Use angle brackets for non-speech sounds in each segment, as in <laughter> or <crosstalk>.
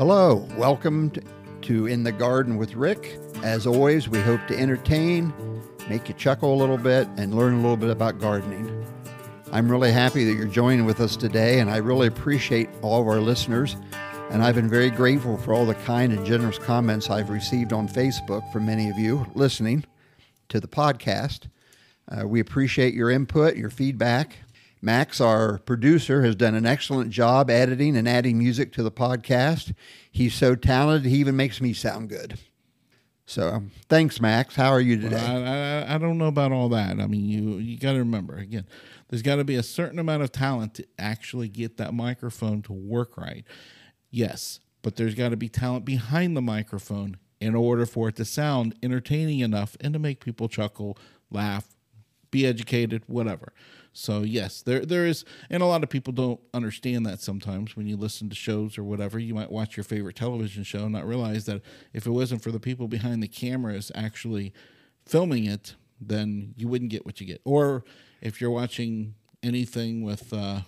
Hello, welcome to In the Garden with Rick. As always, we hope to entertain, make you chuckle a little bit, and learn a little bit about gardening. I'm really happy that you're joining with us today, and I really appreciate all of our listeners. And I've been very grateful for all the kind and generous comments I've received on Facebook from many of you listening to the podcast. Uh, we appreciate your input, your feedback. Max, our producer, has done an excellent job editing and adding music to the podcast. He's so talented, he even makes me sound good. So, um, thanks, Max. How are you today? Well, I, I, I don't know about all that. I mean, you you got to remember again, there's got to be a certain amount of talent to actually get that microphone to work right. Yes, but there's got to be talent behind the microphone in order for it to sound entertaining enough and to make people chuckle, laugh, be educated, whatever. So yes, there there is, and a lot of people don't understand that sometimes when you listen to shows or whatever. You might watch your favorite television show and not realize that if it wasn't for the people behind the cameras actually filming it, then you wouldn't get what you get. Or if you're watching anything with uh,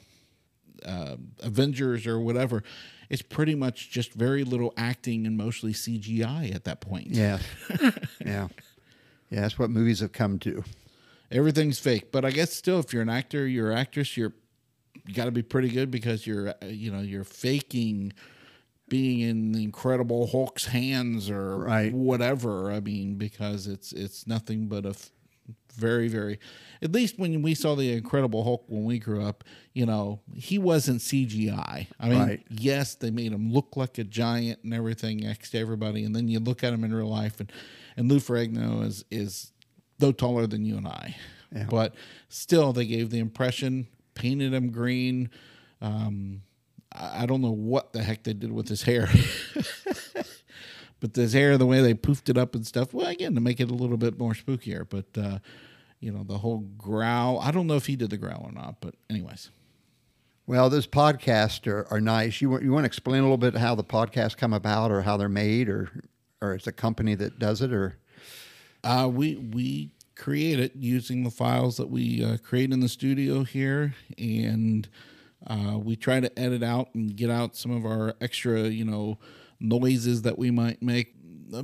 uh, Avengers or whatever, it's pretty much just very little acting and mostly CGI at that point. Yeah. <laughs> yeah. Yeah, that's what movies have come to. Everything's fake, but I guess still, if you're an actor, you're an actress, you're you got to be pretty good because you're uh, you know you're faking being in the Incredible Hulk's hands or Right. whatever. I mean, because it's it's nothing but a f- very very. At least when we saw the Incredible Hulk when we grew up, you know, he wasn't CGI. I mean, Right. yes, they made him look like a giant and everything next to everybody, and then you look at him in real life, and and Lou Ferrigno is is no taller than you and I, Yeah. but still they gave the impression, painted him green. Um, I don't know what the heck they did with his hair. <laughs> But his hair, the way they poofed it up and stuff, well, again, to make it a little bit more spookier. But, uh, you know, the whole growl, I don't know if he did the growl or not. But, anyways. Well, those podcasts are, are nice. You want you want to explain a little bit how the podcasts come about, or how they're made, or or it's a company that does it, or Uh, we we create it using the files that we uh, create in the studio here, and uh, we try to edit out and get out some of our extra, you know, noises that we might make.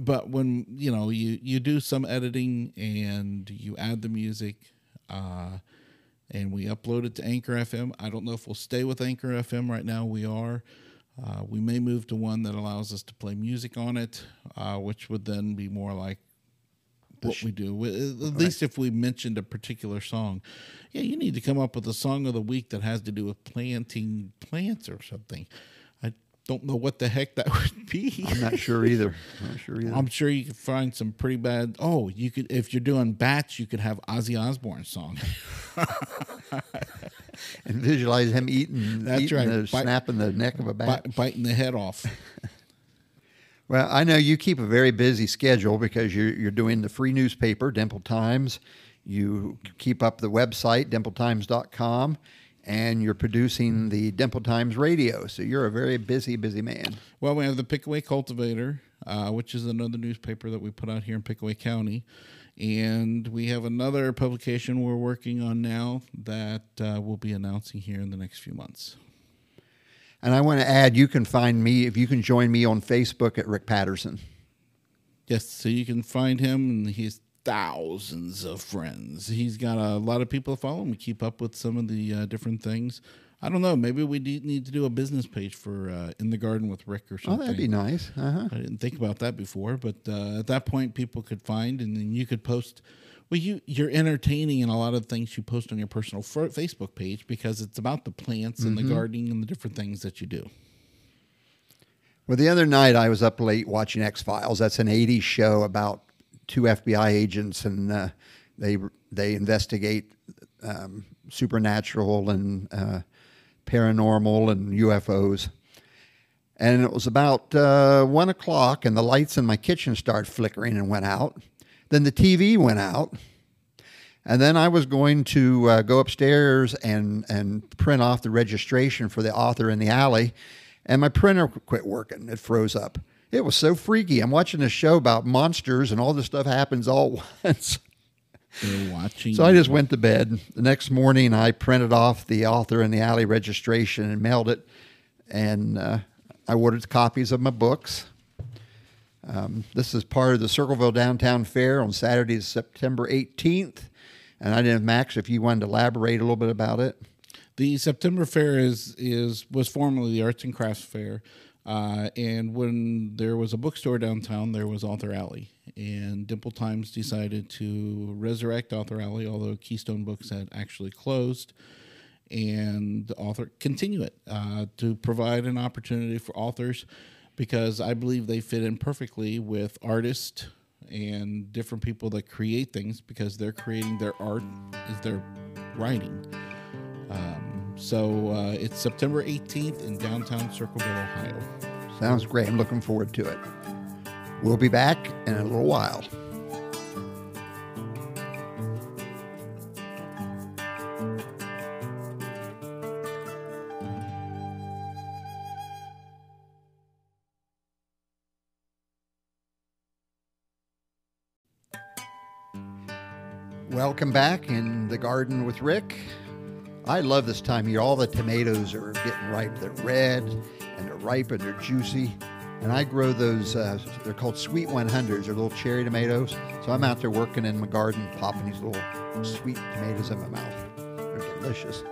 But when you know you you do some editing and you add the music, uh, and we upload it to Anchor FM. I don't know if we'll stay with Anchor FM right now. We are. Uh, we may move to one that allows us to play music on it, uh, which would then be more like what we do. Wi- uh, At least if we mentioned a particular song, yeah, you need to come up with a song of the week that has to do with planting plants or something. I don't know what the heck that <laughs> would be. I'm not sure either. I'm not sure either. I'm sure you could find some pretty bad. Oh, you could if you're doing bats, you could have Ozzy Osbourne song. <laughs> and visualize him eating, That's eating right. the, Bite- snapping the neck of a bat. Biting the head off. <laughs> Well, I know you keep a very busy schedule because you're, you're doing the free newspaper, Dimple Times. You keep up the website, dimpletimes.com, and you're producing the Dimple Times radio. So you're a very busy, busy man. Well, we have the Pickaway Cultivator, uh, which is another newspaper that we put out here in Pickaway County. And we have another publication we're working on now that uh, we'll be announcing here in the next few months. And I want to add, you can find me, if you can join me on Facebook at Rick Patterson. Yes, so you can find him, and he's thousands of friends. He's got a lot of people to follow him. We keep up with some of the uh, different things. I don't know. Maybe we need to do a business page for uh, In the Garden with Rick or something. Oh, that'd be nice. Uh-huh. I didn't think about that before, but uh, at that point, people could find, and then you could post. Well, you you're entertaining in a lot of things you post on your personal fo- Facebook page because it's about the plants and the gardening and the different things that you do. Well, the other night I was up late watching X Files. That's an '80s show about two FBI agents, and uh, they they investigate um, supernatural and uh, paranormal and UFOs. And it was about uh, one o'clock, and the lights in my kitchen started flickering and went out. Then the TV went out, and then I was going to uh, go upstairs and and print off the registration for the author in the alley, and my printer quit working. It froze up. It was so freaky. I'm watching a show about monsters, and all this stuff happens all <laughs> at once. They're watching. So I just went to bed. The next morning, I printed off the author in the alley registration and mailed it, and uh, I ordered copies of my books. Um, this is part of the Circleville Downtown Fair on Saturday, September 18th. And I didn't, Max, if you wanted to elaborate a little bit about it. The September Fair is is was formerly the Arts and Crafts Fair, uh, and when there was a bookstore downtown, there was Author Alley, and Dimple Times decided to resurrect Author Alley, although Keystone Books had actually closed, and author continue it uh, to provide an opportunity for authors, because I believe they fit in perfectly with artists and different people that create things because they're creating their art is their writing. Um, so uh, it's September 18th in downtown Circleville, Ohio. Sounds great. I'm looking forward to it. We'll be back in a little while. Welcome back in the garden with Rick. I love this time of year. All the tomatoes are getting ripe. They're red and they're ripe and they're juicy. And I grow those, uh, they're called sweet 100s. They're little cherry tomatoes. So I'm out there working in my garden, popping these little sweet tomatoes in my mouth. They're delicious.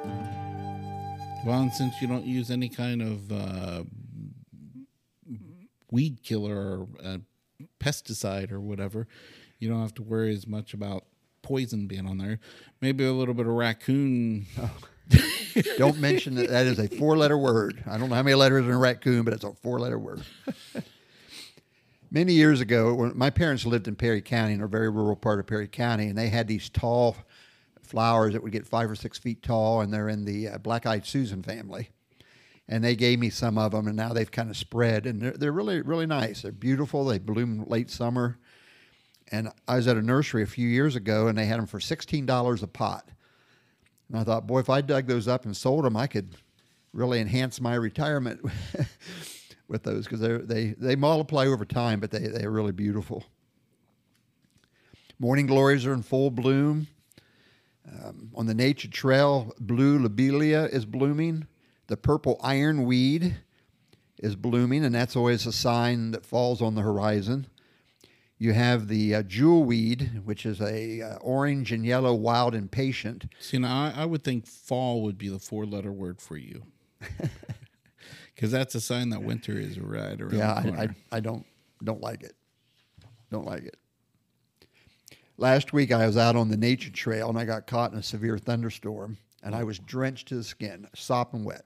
Well, and since you don't use any kind of uh, weed killer or uh, pesticide or whatever, you don't have to worry as much about poison being on there. Maybe a little bit of raccoon. <laughs> Don't mention that that is a four letter word. I don't know how many letters in a raccoon, but it's a four letter word. <laughs> Many years ago, my parents lived in Perry County, in a very rural part of Perry County, and they had these tall flowers that would get five or six feet tall, and they're in the uh, black eyed Susan family. And they gave me some of them, and now they've kind of spread, and they're, they're really, really nice. They're beautiful. They bloom late summer. And I was at a nursery a few years ago, and they had them for $16 a pot. And I thought, boy, if I dug those up and sold them, I could really enhance my retirement <laughs> with those because they they multiply over time, but they they're really beautiful. Morning glories are in full bloom. Um, on the nature trail, blue lobelia is blooming. The purple ironweed is blooming, and that's always a sign that falls on the horizon. You have the uh, jewelweed, which is a uh, orange and yellow wild impatient. See, now I, I would think fall would be the four letter word for you. <laughs> Because that's a sign that winter is right around Yeah, the I, I. I don't don't like it. Don't like it. Last week I was out on the nature trail and I got caught in a severe thunderstorm and I was drenched to the skin, sopping wet.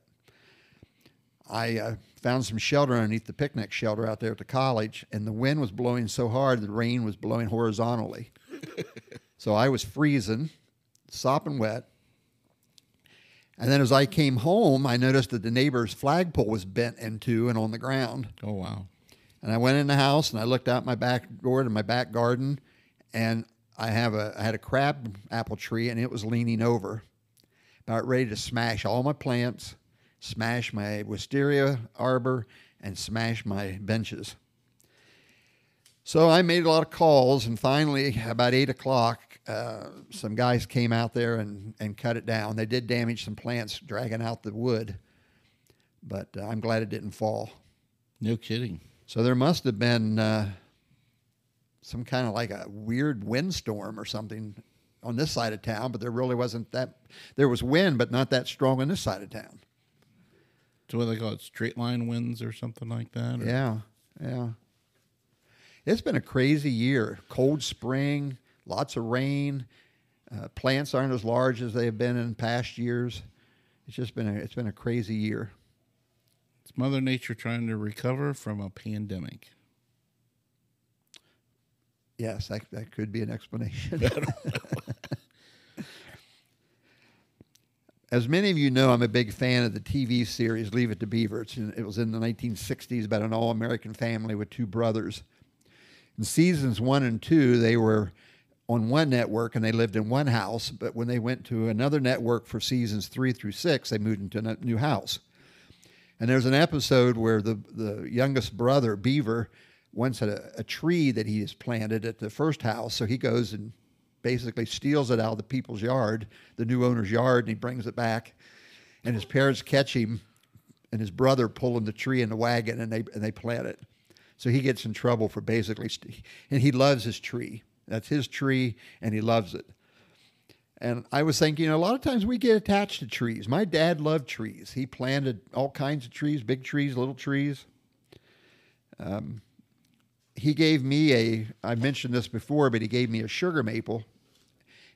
I uh, found some shelter underneath the picnic shelter out there at the college, and the wind was blowing so hard the rain was blowing horizontally. <laughs> so I was freezing, sopping wet. And then as I came home, I noticed that the neighbor's flagpole was bent in two and on the ground. oh, wow. And I went in the house and I looked out my back door to my back garden, and I have a I had a crab apple tree and it was leaning over, about ready to smash all my plants, smash my wisteria arbor, and smash my benches. So I made a lot of calls, and finally, about eight o'clock, uh, some guys came out there and, and cut it down. They did damage some plants, dragging out the wood, but uh, I'm glad it didn't fall. No kidding. So there must have been uh, some kind of like a weird windstorm or something on this side of town, but there really wasn't that. There was wind, but not that strong on this side of town. What they call it? Straight line winds or something like that? or- Yeah, yeah. It's been a crazy year. Cold spring, lots of rain. Uh, plants aren't as large as they have been in past years. It's just been a it's been a crazy year. It's Mother Nature trying to recover from a pandemic. Yes, that, that could be an explanation. <laughs> As many of you know, I'm a big fan of the TV series Leave It to Beaver. It's in, it was in the 1960s about an all American family with two brothers. In seasons one and two, they were on one network and they lived in one house, but when they went to another network for seasons three through six, they moved into a new house. And there's an episode where the, the youngest brother, Beaver, once had a, a tree that he has planted at the first house. So he goes and basically steals it out of the people's yard, the new owner's yard, and he brings it back. And his parents catch him and his brother pulling the tree in the wagon, and they and they plant it. So he gets in trouble for basically, st- and he loves his tree. That's his tree, and he loves it. And I was thinking, a lot of times we get attached to trees. My dad loved trees. He planted all kinds of trees, big trees, little trees. Um, he gave me a, I mentioned this before, but he gave me a sugar maple,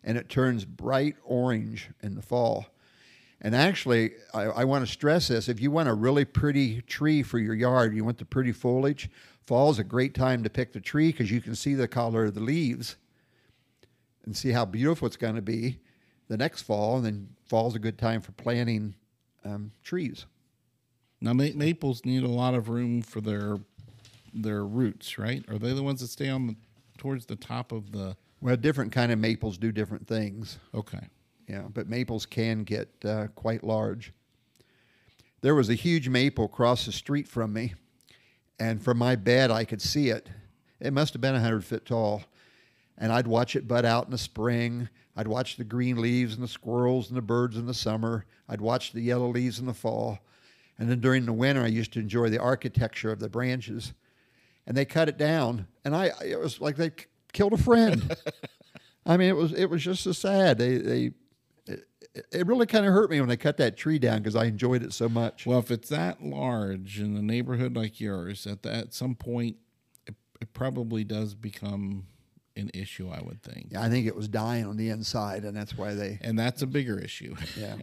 and it turns bright orange in the fall. And actually, I, I want to stress this if you want a really pretty tree for your yard, you want the pretty foliage, fall is a great time to pick the tree because you can see the color of the leaves and see how beautiful it's going to be the next fall. And then fall is a good time for planting um, trees. Now ma- maples need a lot of room for their their roots, right? Are they the ones that stay on the towards the top of the? Well, different kind of maples do different things. Okay. Yeah, but maples can get uh, quite large. There was a huge maple across the street from me, and from my bed I could see it. It must have been 100 feet tall. And I'd watch it bud out in the spring. I'd watch the green leaves and the squirrels and the birds in the summer. I'd watch the yellow leaves in the fall. And then during the winter, I used to enjoy the architecture of the branches. And they cut it down, and I it was like they killed a friend. <laughs> I mean, it was it was just so sad. They they it, it really kind of hurt me when they cut that tree down because I enjoyed it so much. Well, if it's that large in a neighborhood like yours, at the, at some point, it, it probably does become an issue. I would think, Yeah, I think it was dying on the inside, and that's why they and that's a bigger issue. <laughs> yeah.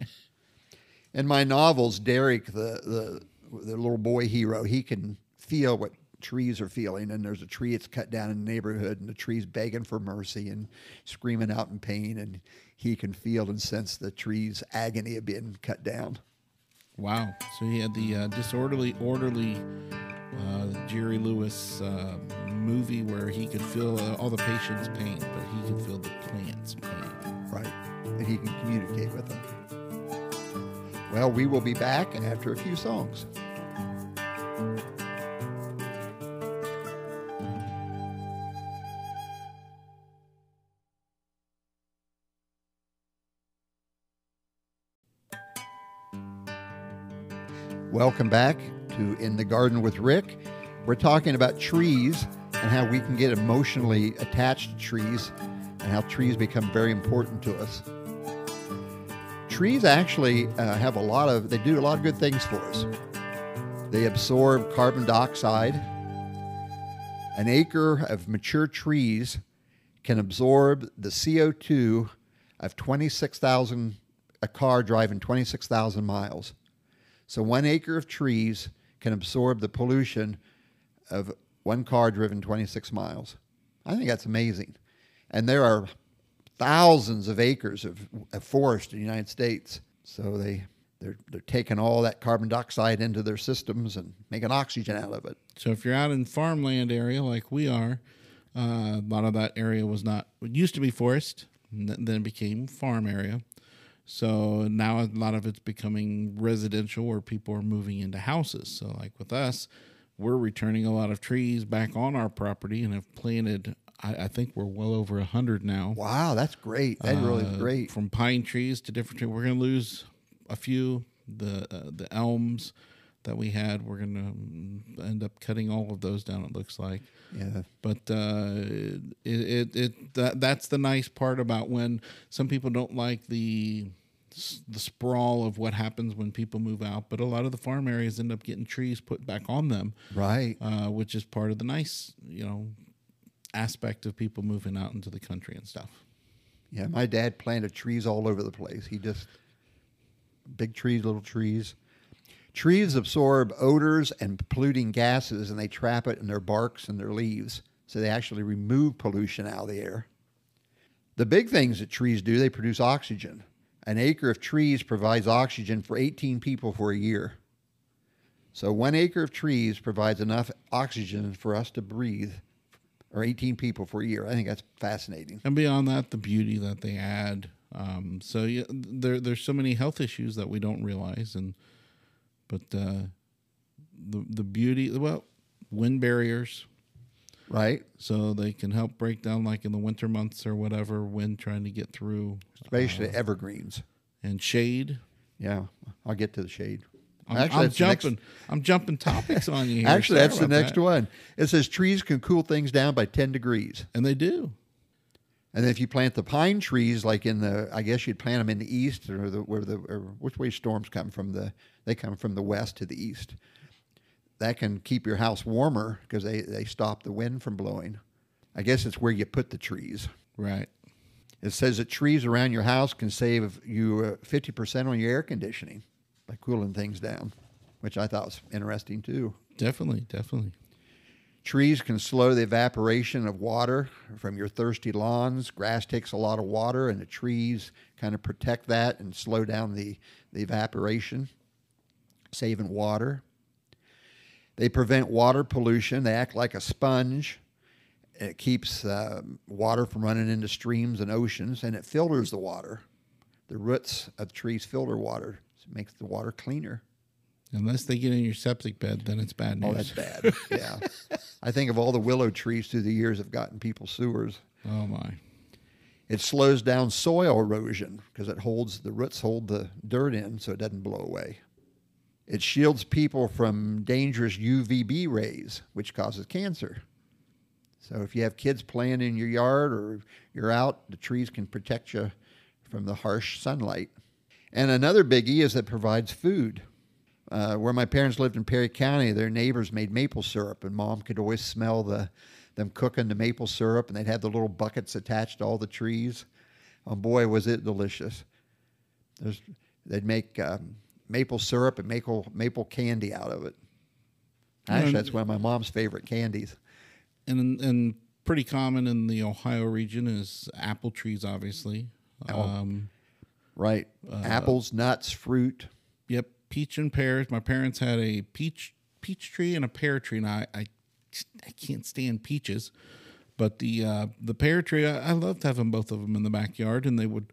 In my novels, Derek, the, the the little boy hero, he can feel what trees are feeling. And there's a tree that's cut down in the neighborhood, and the tree's begging for mercy and screaming out in pain, and he can feel and sense the tree's agony of being cut down. wow. So he had the uh, disorderly, orderly uh, Jerry Lewis uh, movie where he could feel uh, all the patient's pain, but he could feel the plant's pain. Right. And he can communicate with them. Well, we will be back after a few songs. Welcome back to In the Garden with Rick. We're talking about trees and how we can get emotionally attached to trees and how trees become very important to us. Trees actually uh, have a lot of, they do a lot of good things for us. They absorb carbon dioxide. An acre of mature trees can absorb the CO2 of 26,000, a car driving 26,000 miles. So one acre of trees can absorb the pollution of one car driven 26 miles. I think that's amazing. And there are thousands of acres of, of forest in the United States. So they they're they're taking all that carbon dioxide into their systems and making oxygen out of it. So if you're out in farmland area like we are, uh, a lot of that area was not. It used to be forest, then it became farm area. So now a lot of it's becoming residential, where people are moving into houses. So like with us, we're returning a lot of trees back on our property and have planted. I, I think we're well over a hundred now. Wow, that's great. That really Uh, great. From pine trees to different trees, we're going to lose a few. The uh, the elms that we had, we're going to end up cutting all of those down. It looks like, Yeah. but uh, it it, it that, that's the nice part about when some people don't like the the sprawl of what happens when people move out. But a lot of the farm areas end up getting trees put back on them, Right. uh, which is part of the nice you know aspect of people moving out into the country and stuff. Yeah, my dad planted trees all over the place. He just big trees, little trees. Trees absorb odors and polluting gases and they trap it in their barks and their leaves. So they actually remove pollution out of the air. The big things that trees do, they produce oxygen. An acre of trees provides oxygen for 18 people for a year. So one acre of trees provides enough oxygen for us to breathe, or 18 people for a year. I think that's fascinating. And beyond that, the beauty that they add. Um, so yeah, there there's so many health issues that we don't realize, and but uh, the the beauty, well, wind barriers, Right? so they can help break down like in the winter months or whatever, wind trying to get through, especially evergreens. and shade. Yeah, I'll get to the shade. I'm, Actually, I'm the next- jumping. I'm jumping topics on you. Here. Actually, Sorry that's the next that. one. It says trees can cool things down by 10 degrees. and they do. And then if you plant the pine trees, like in the, I guess you'd plant them in the east or the where the or which way storms come from the, they come from the west to the east. That can keep your house warmer because they they stop the wind from blowing. I guess it's where you put the trees. Right. It says that trees around your house can save you uh, fifty percent on your air conditioning by cooling things down, which I thought was interesting too. Definitely. Definitely. Trees can slow the evaporation of water from your thirsty lawns. Grass takes a lot of water, and the trees kind of protect that and slow down the, the evaporation, saving water. They prevent water pollution. They act like a sponge. It keeps uh, water from running into streams and oceans, and it filters the water. The roots of trees filter water, so it makes the water cleaner. Unless they get in your septic bed, then it's bad oh, news. Oh, that's bad. <laughs> yeah. I think of all the willow trees through the years have gotten people's sewers. Oh my. It slows down soil erosion because it holds the roots hold the dirt in so it doesn't blow away. It shields people from dangerous UVB rays, which causes cancer. So if you have kids playing in your yard or you're out, the trees can protect you from the harsh sunlight. And another biggie is that it provides food. Uh, where my parents lived in Perry County, their neighbors made maple syrup, and mom could always smell the them cooking the maple syrup, and they'd have the little buckets attached to all the trees. Oh boy, was it delicious! There's, they'd make um, maple syrup and maple maple candy out of it. Actually, And- that's one of my mom's favorite candies. and and pretty common in the Ohio region is apple trees, obviously. Oh. Um, Right, apples, nuts, fruit. yep, peach and pears. My parents had a peach peach tree and a pear tree, and I I, I can't stand peaches, but the uh, the pear tree, I, I loved having both of them in the backyard, and they would.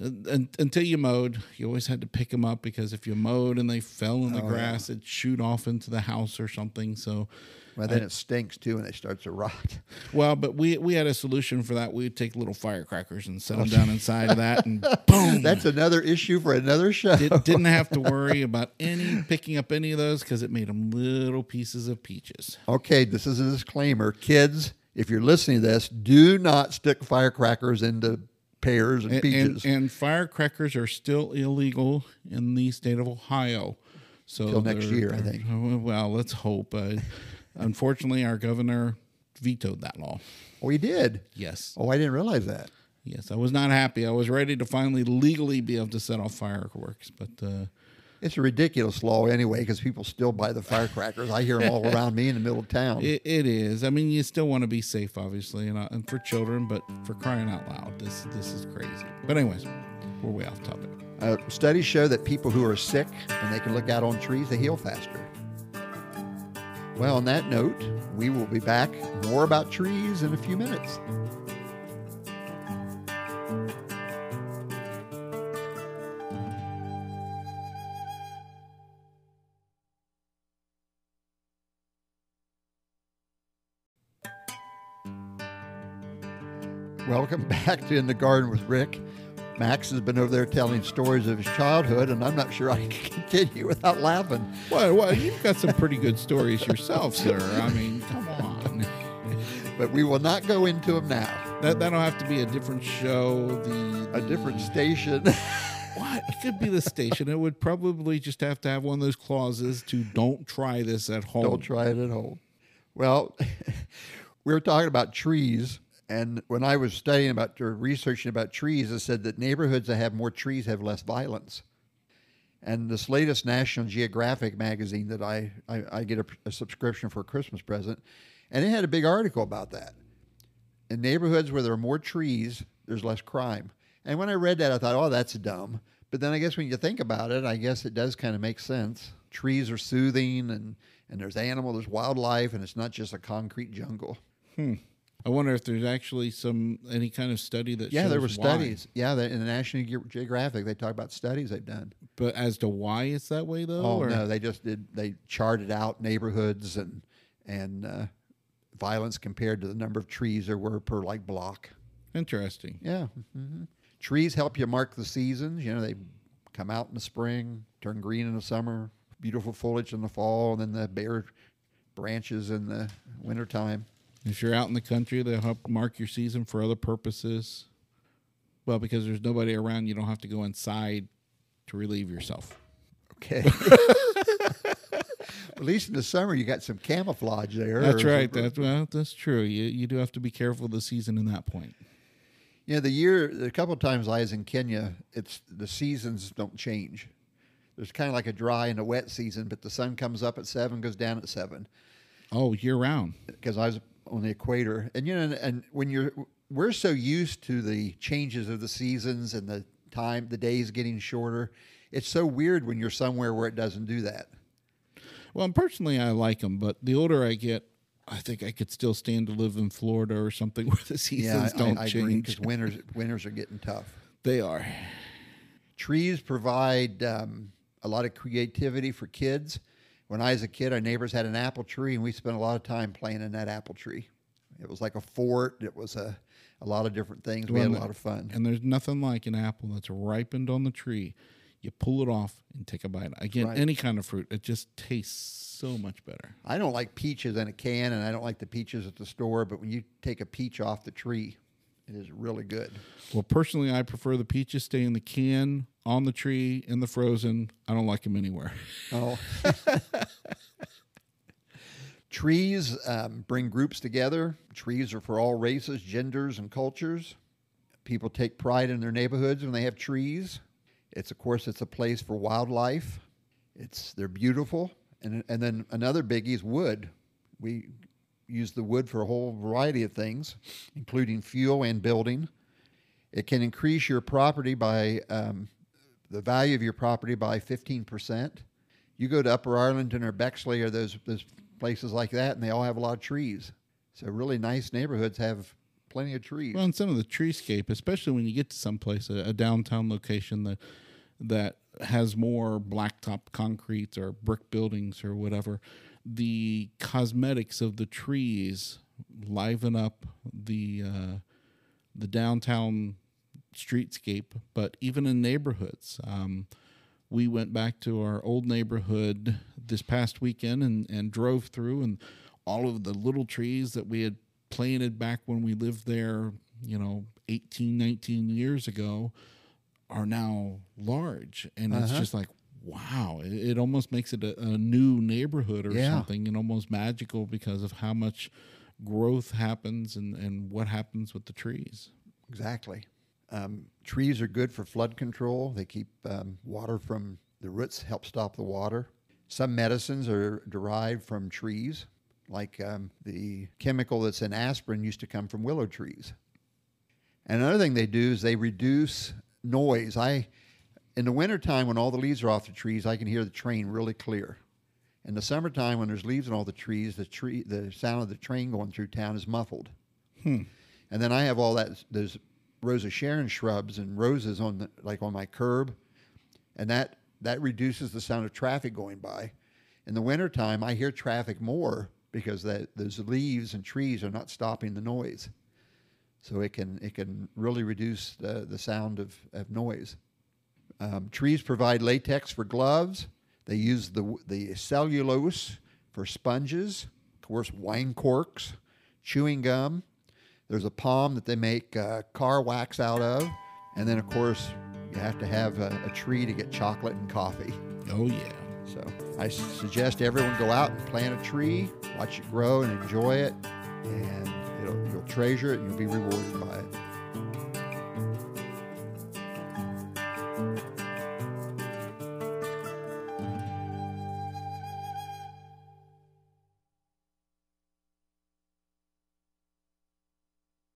un until you mowed, you always had to pick them up because if you mowed and they fell in the Oh, grass, it'd shoot off into the house or something. So, Well, then it stinks too, and it starts to rot. <laughs> Well, but we we had a solution for that. We'd take little firecrackers and set them <laughs> down inside of that, and <laughs> boom. That's another issue for another show. Did, didn't have to worry about any picking up any of those because it made them little pieces of peaches. Okay, this is a disclaimer. Kids, if you're listening to this, do not stick firecrackers into pears and, And, peaches. and, and firecrackers are still illegal in the state of Ohio. So next year, I think. Well, let's hope. Uh, unfortunately, our governor vetoed that law. oh, he did. Yes. Oh, I didn't realize that. Yes, I was not happy. I was ready to finally legally be able to set off fireworks, but uh, It's a ridiculous law anyway because people still buy the firecrackers. I hear them all <laughs> around me in the middle of town. It, it is. I mean, you still want to be safe, obviously, and, uh, and for children, but for crying out loud, this this is crazy. But anyways, we're way off topic. Uh, studies show that people who are sick and they can look out on trees, they heal faster. Well, on that note, we will be back more about trees in a few minutes. Welcome <laughs> back to In the Garden with Rick. Max has been over there telling stories of his childhood, and I'm not sure I <laughs> can continue without laughing. Well, well, you've got some pretty good stories yourself, sir. I mean, come on. <laughs> But we will not go into them now. That that'll have to be a different show. The, A different station. <laughs> what? It could be the station. It would probably just have to have one of those clauses to "Don't try this at home." Don't try it at home. Well, we were talking about trees, and when I was studying about or researching about trees, it said that neighborhoods that have more trees have less violence. And this latest National Geographic magazine that I, I, I get a, a subscription for a Christmas present, and it had a big article about that. In neighborhoods where there are more trees, there's less crime. And when I read that, I thought, oh, that's dumb. But then I guess when you think about it, I guess it does kind of make sense. Trees are soothing, and, and there's animal, there's wildlife, and it's not just a concrete jungle. Hmm. I wonder if there's actually some any kind of study that Yeah, there were why. studies. Yeah, they- in the National Ge- Geographic, they talk about studies they've done. but as to why it's that way though. Oh or- no, they just did. They charted out neighborhoods and and uh, violence compared to the number of trees there were per like block. Interesting. Yeah, hmm trees help you mark the seasons. You know, they come out in the spring, turn green in the summer, beautiful foliage in the fall, and then the bare branches in the wintertime. If you're out in the country, they'll help mark your season for other purposes. Well, because there's nobody around, you don't have to go inside to relieve yourself. Okay. <laughs> At least in the summer, you got some camouflage there. That's right. That's well, that's true. You you do have to be careful of the season in that point. Yeah, the year a couple of times I was in Kenya, it's the seasons don't change. There's kind of like a dry and a wet season, but the sun comes up at seven, goes down at seven. Oh, year round. Because I was on the equator, and you know, and, when you're, we're so used to the changes of the seasons and the time, the days getting shorter. It's so weird when you're somewhere where it doesn't do that. Well, personally, I like them, but the older I get, I think I could still stand to live in Florida or something <laughs> where the seasons I, don't I, I change. because winters winters are getting tough. They are. Trees provide um, a lot of creativity for kids. When I was a kid, our neighbors had an apple tree, and we spent a lot of time playing in that apple tree. It was like a fort. It was a, a lot of different things. We had a lot of fun. And there's nothing like an apple that's ripened on the tree. You pull it off and take a bite. Again, Right. any kind of fruit, it just tastes so much better. I don't like peaches in a can, and I don't like the peaches at the store. But when you take a peach off the tree, it is really good. Well, personally, I prefer the peaches stay in the can, on the tree, in the frozen. I don't like them anywhere. Oh. <laughs> Trees um, bring groups together. Trees are for all races, genders, and cultures. People take pride in their neighborhoods when they have trees. It's of course it's a place for wildlife. It's they're beautiful, and and then another biggie is wood. We use the wood for a whole variety of things, including fuel and building. It can increase your property by um, the value of your property by 15%. You go to Upper Arlington or Bexley or those, those places like that, and they all have a lot of trees. So, really nice neighborhoods have plenty of trees. Well, and some of the treescape, especially when you get to someplace, a, a downtown location that that has more blacktop concrete or brick buildings or whatever, the cosmetics of the trees liven up the uh, the downtown streetscape. But even in neighborhoods, um, we went back to our old neighborhood this past weekend and, and drove through and all of the little trees that we had planted back when we lived there, you know, 18, 19 years ago are now large. And it's Uh-huh. just like, wow, it, it almost makes it a, a new neighborhood or Yeah. something and almost magical because of how much growth happens and, and what happens with the trees. Exactly. Um, trees are good for flood control. They keep um, water from the roots, help stop the water. Some medicines are derived from trees, like um, the chemical that's in aspirin used to come from willow trees. And another thing they do is they reduce noise. I, in the wintertime, when all the leaves are off the trees, I can hear the train really clear. In the summertime, when there's leaves on all the trees, the tree, the sound of the train going through town is muffled. Hmm. And then I have all that those Rose of Sharon shrubs and roses on the, like on my curb, and that that reduces the sound of traffic going by. In the wintertime, I hear traffic more because that those leaves and trees are not stopping the noise. So it can it can really reduce the, the sound of, of noise. Um, trees provide latex for gloves. They use the the cellulose for sponges, of course, wine corks, chewing gum. There's a palm that they make uh, car wax out of, and then of course you have to have a, a tree to get chocolate and coffee. Oh, yeah. So I suggest everyone go out and plant a tree, watch it grow, and enjoy it, and it'll, you'll treasure it, and you'll be rewarded by it.